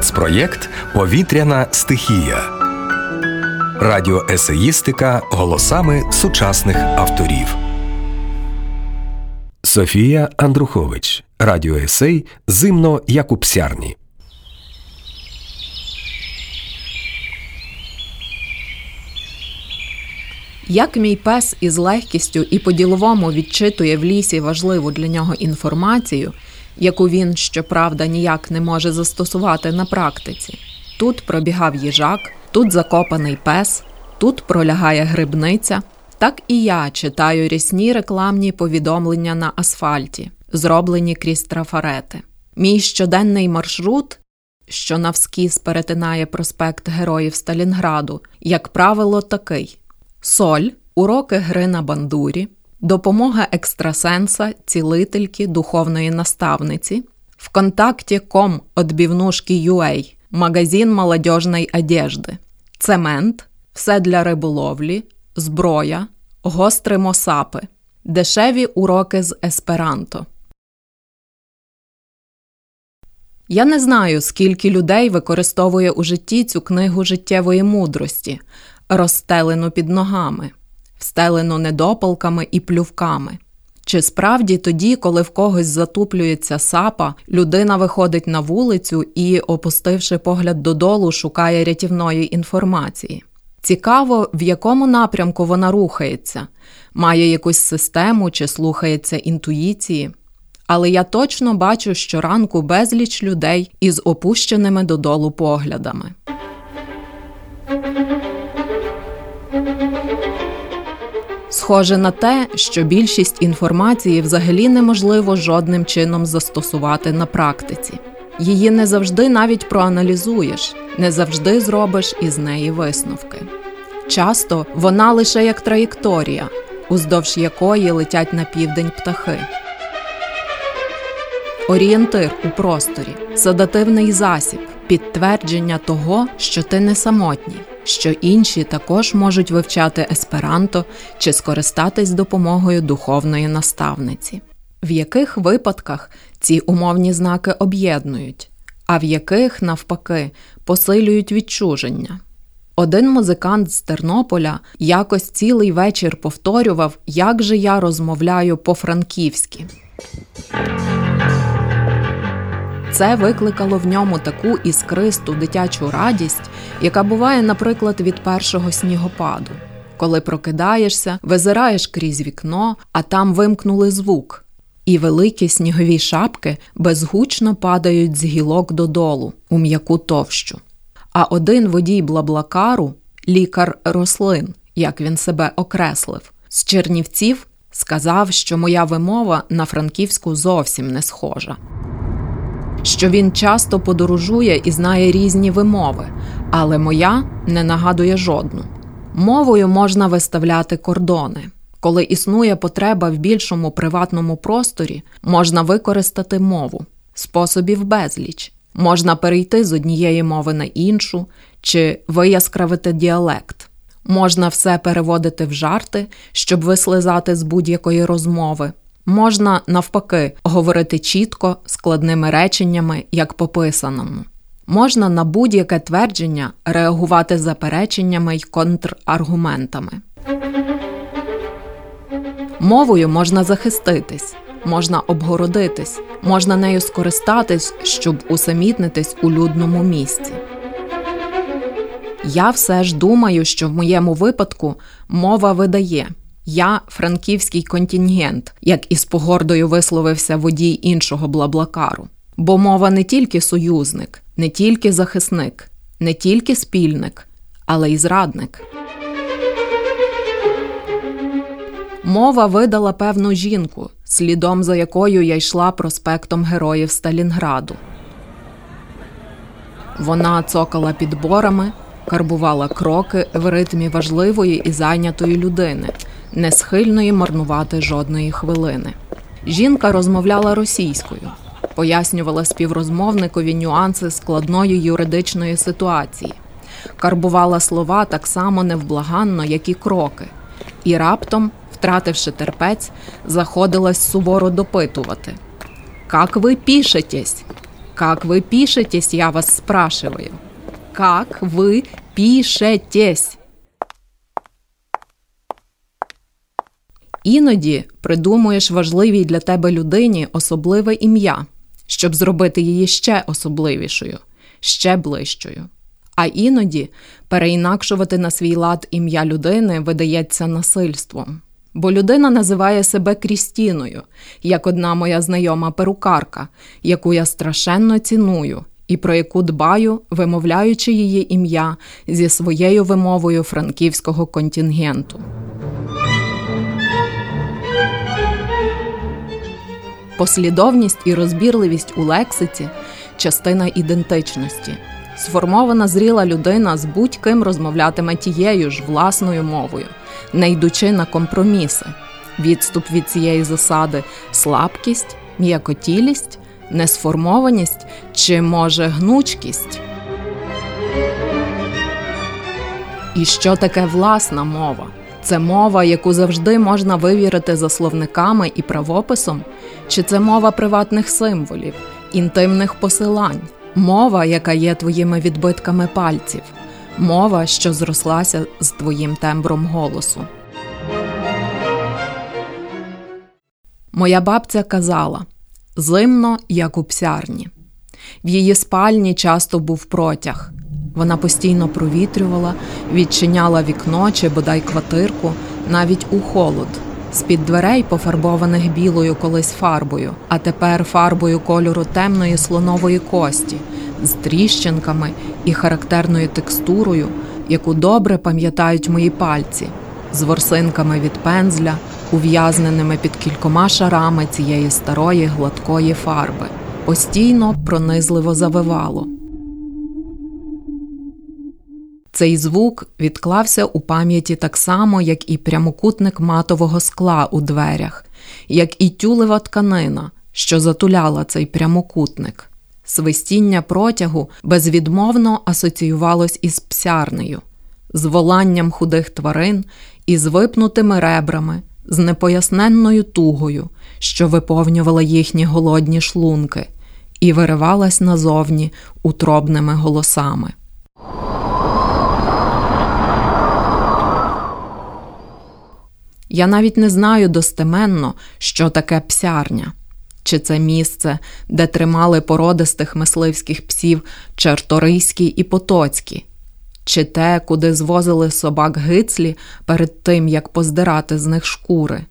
Спецпроєкт Повітряна стихія. Радіоесеїстика голосами сучасних авторів. Софія Андрухович. Радіоесей Зимно як у псярні. Як мій пес із легкістю і по-діловому відчитує в лісі важливу для нього інформацію, яку він, щоправда, ніяк не може застосувати на практиці. Тут пробігав їжак, тут закопаний пес, тут пролягає грибниця. Так і я читаю рясні рекламні повідомлення на асфальті, зроблені крізь трафарети. Мій щоденний маршрут, що навскіз перетинає проспект Героїв Сталінграду, як правило, такий: соль, уроки гри на бандурі, допомога екстрасенса, цілительки, духовної наставниці, ВКонтакті ком UA, магазин молодежної одежди, цемент, все для риболовлі, зброя, гостримо сапи, дешеві уроки з есперанто. Я не знаю, скільки людей використовує у житті цю книгу життєвої мудрості, розстелену під ногами, встелену недопалками і плювками. Чи справді тоді, коли в когось затуплюється сапа, людина виходить на вулицю і, опустивши погляд додолу, шукає рятівної інформації? Цікаво, в якому напрямку вона рухається, має якусь систему чи слухається інтуїції. Але я точно бачу щоранку безліч людей із опущеними додолу поглядами. Схоже на те, що більшість інформації взагалі неможливо жодним чином застосувати на практиці. Її не завжди навіть проаналізуєш, не завжди зробиш із неї висновки. Часто вона лише як траєкторія, уздовж якої летять на південь птахи. Орієнтир у просторі, садативний засіб, підтвердження того, що ти не самотній, що інші також можуть вивчати есперанто чи скористатись допомогою духовної наставниці, в яких випадках ці умовні знаки об'єднують, а в яких, навпаки, посилюють відчуження. Один музикант з Тернополя якось цілий вечір повторював, як же я розмовляю по-франківськи. Це викликало в ньому таку іскристу дитячу радість, яка буває, наприклад, від першого снігопаду. Коли прокидаєшся, визираєш крізь вікно, а там вимкнули звук, і великі снігові шапки безгучно падають з гілок додолу у м'яку товщу. А один водій блаблакару, лікар рослин, як він себе окреслив, з Чернівців сказав, що моя вимова на франківську зовсім не схожа що він часто подорожує і знає різні вимови, але моя не нагадує жодну. Мовою можна виставляти кордони. Коли існує потреба в більшому приватному просторі, можна використати мову, способів безліч, можна перейти з однієї мови на іншу чи вияскравити діалект. Можна все переводити в жарти, щоб вислизати з будь-якої розмови, Можна, навпаки, говорити чітко, складними реченнями, як по писаному. Можна на будь-яке твердження реагувати запереченнями й контраргументами. Мовою можна захиститись, можна обгородитись, можна нею скористатись, щоб усамітнитись у людному місці. Я все ж думаю, що в моєму випадку мова видає. Я франківський контингент, як із погордою висловився водій іншого блаблакару. Бо мова не тільки союзник, не тільки захисник, не тільки спільник, але й зрадник. Мова видала певну жінку, слідом за якою я йшла проспектом Героїв Сталінграду. Вона цокала підборами, карбувала кроки в ритмі важливої і зайнятої людини не схильної марнувати жодної хвилини. Жінка розмовляла російською, пояснювала співрозмовникові нюанси складної юридичної ситуації, карбувала слова так само невблаганно, як і кроки, і раптом, втративши терпець, заходилась суворо допитувати. «Как ви пішетесь? Как вы пишетесь, я вас спрашиваю? Как вы пишетесь? Іноді придумуєш важливій для тебе людині особливе ім'я, щоб зробити її ще особливішою, ще ближчою. А іноді переінакшувати на свій лад ім'я людини видається насильством. Бо людина називає себе Крістіною, як одна моя знайома перукарка, яку я страшенно ціную і про яку дбаю, вимовляючи її ім'я зі своєю вимовою франківського контингенту. Послідовність і розбірливість у лексиці частина ідентичності. Сформована зріла людина з будь-ким розмовлятиме тією ж власною мовою, не йдучи на компроміси. Відступ від цієї засади слабкість, м'якотілість, несформованість чи, може, гнучкість. І що таке власна мова? Це мова, яку завжди можна вивірити за словниками і правописом, чи це мова приватних символів, інтимних посилань, мова, яка є твоїми відбитками пальців, мова, що зрослася з твоїм тембром голосу. Моя бабця казала зимно, як у псярні. В її спальні часто був протяг. Вона постійно провітрювала, відчиняла вікно чи бодай квартирку навіть у холод, з-під дверей, пофарбованих білою колись фарбою, а тепер фарбою кольору темної слонової кості, з тріщинками і характерною текстурою, яку добре пам'ятають мої пальці, з ворсинками від пензля, ув'язненими під кількома шарами цієї старої гладкої фарби, постійно пронизливо завивало. Цей звук відклався у пам'яті так само, як і прямокутник матового скла у дверях, як і тюлева тканина, що затуляла цей прямокутник. Свистіння протягу безвідмовно асоціювалось із псярнею, з воланням худих тварин і з випнутими ребрами, з непоясненною тугою, що виповнювала їхні голодні шлунки, і виривалась назовні утробними голосами. Я навіть не знаю достеменно, що таке псярня, чи це місце, де тримали породистих мисливських псів Чарторийські і Потоцькі, чи те, куди звозили собак гицлі перед тим, як поздирати з них шкури.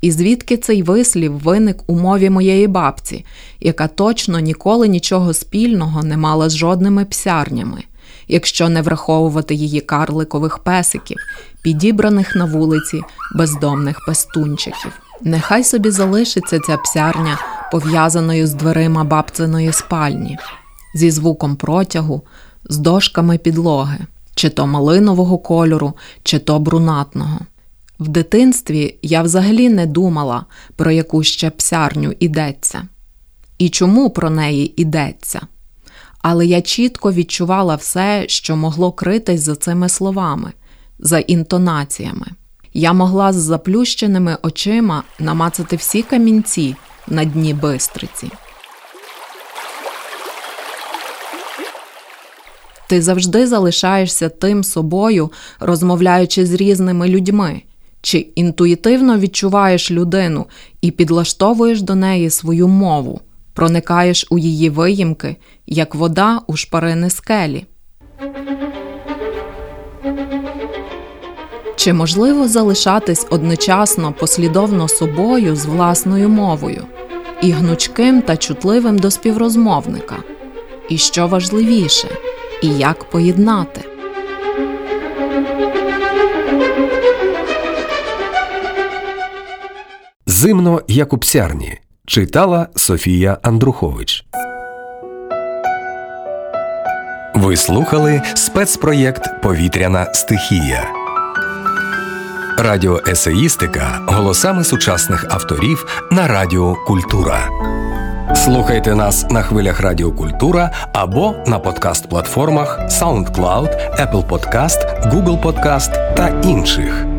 І звідки цей вислів виник у мові моєї бабці, яка точно ніколи нічого спільного не мала з жодними псярнями, якщо не враховувати її карликових песиків, підібраних на вулиці бездомних пестунчиків. Нехай собі залишиться ця псярня, пов'язаною з дверима бабциної спальні, зі звуком протягу, з дошками підлоги, чи то малинового кольору, чи то брунатного. В дитинстві я взагалі не думала, про яку ще псярню йдеться. І чому про неї йдеться. Але я чітко відчувала все, що могло критись за цими словами, за інтонаціями. Я могла з заплющеними очима намацати всі камінці на дні бистриці. Ти завжди залишаєшся тим собою, розмовляючи з різними людьми, чи інтуїтивно відчуваєш людину і підлаштовуєш до неї свою мову, проникаєш у її виїмки, як вода у шпарини скелі. Чи можливо залишатись одночасно послідовно собою з власною мовою, і гнучким та чутливим до співрозмовника? І що важливіше, і як поєднати? Зимно як у псярні читала Софія Андрухович. Ви слухали спецпроєкт Повітряна стихія. Радіоесеїстика голосами сучасних авторів на Радіо Культура. Слухайте нас на хвилях Радіо Культура або на подкаст-платформах SoundCloud, Apple Podcast, Google Podcast та інших.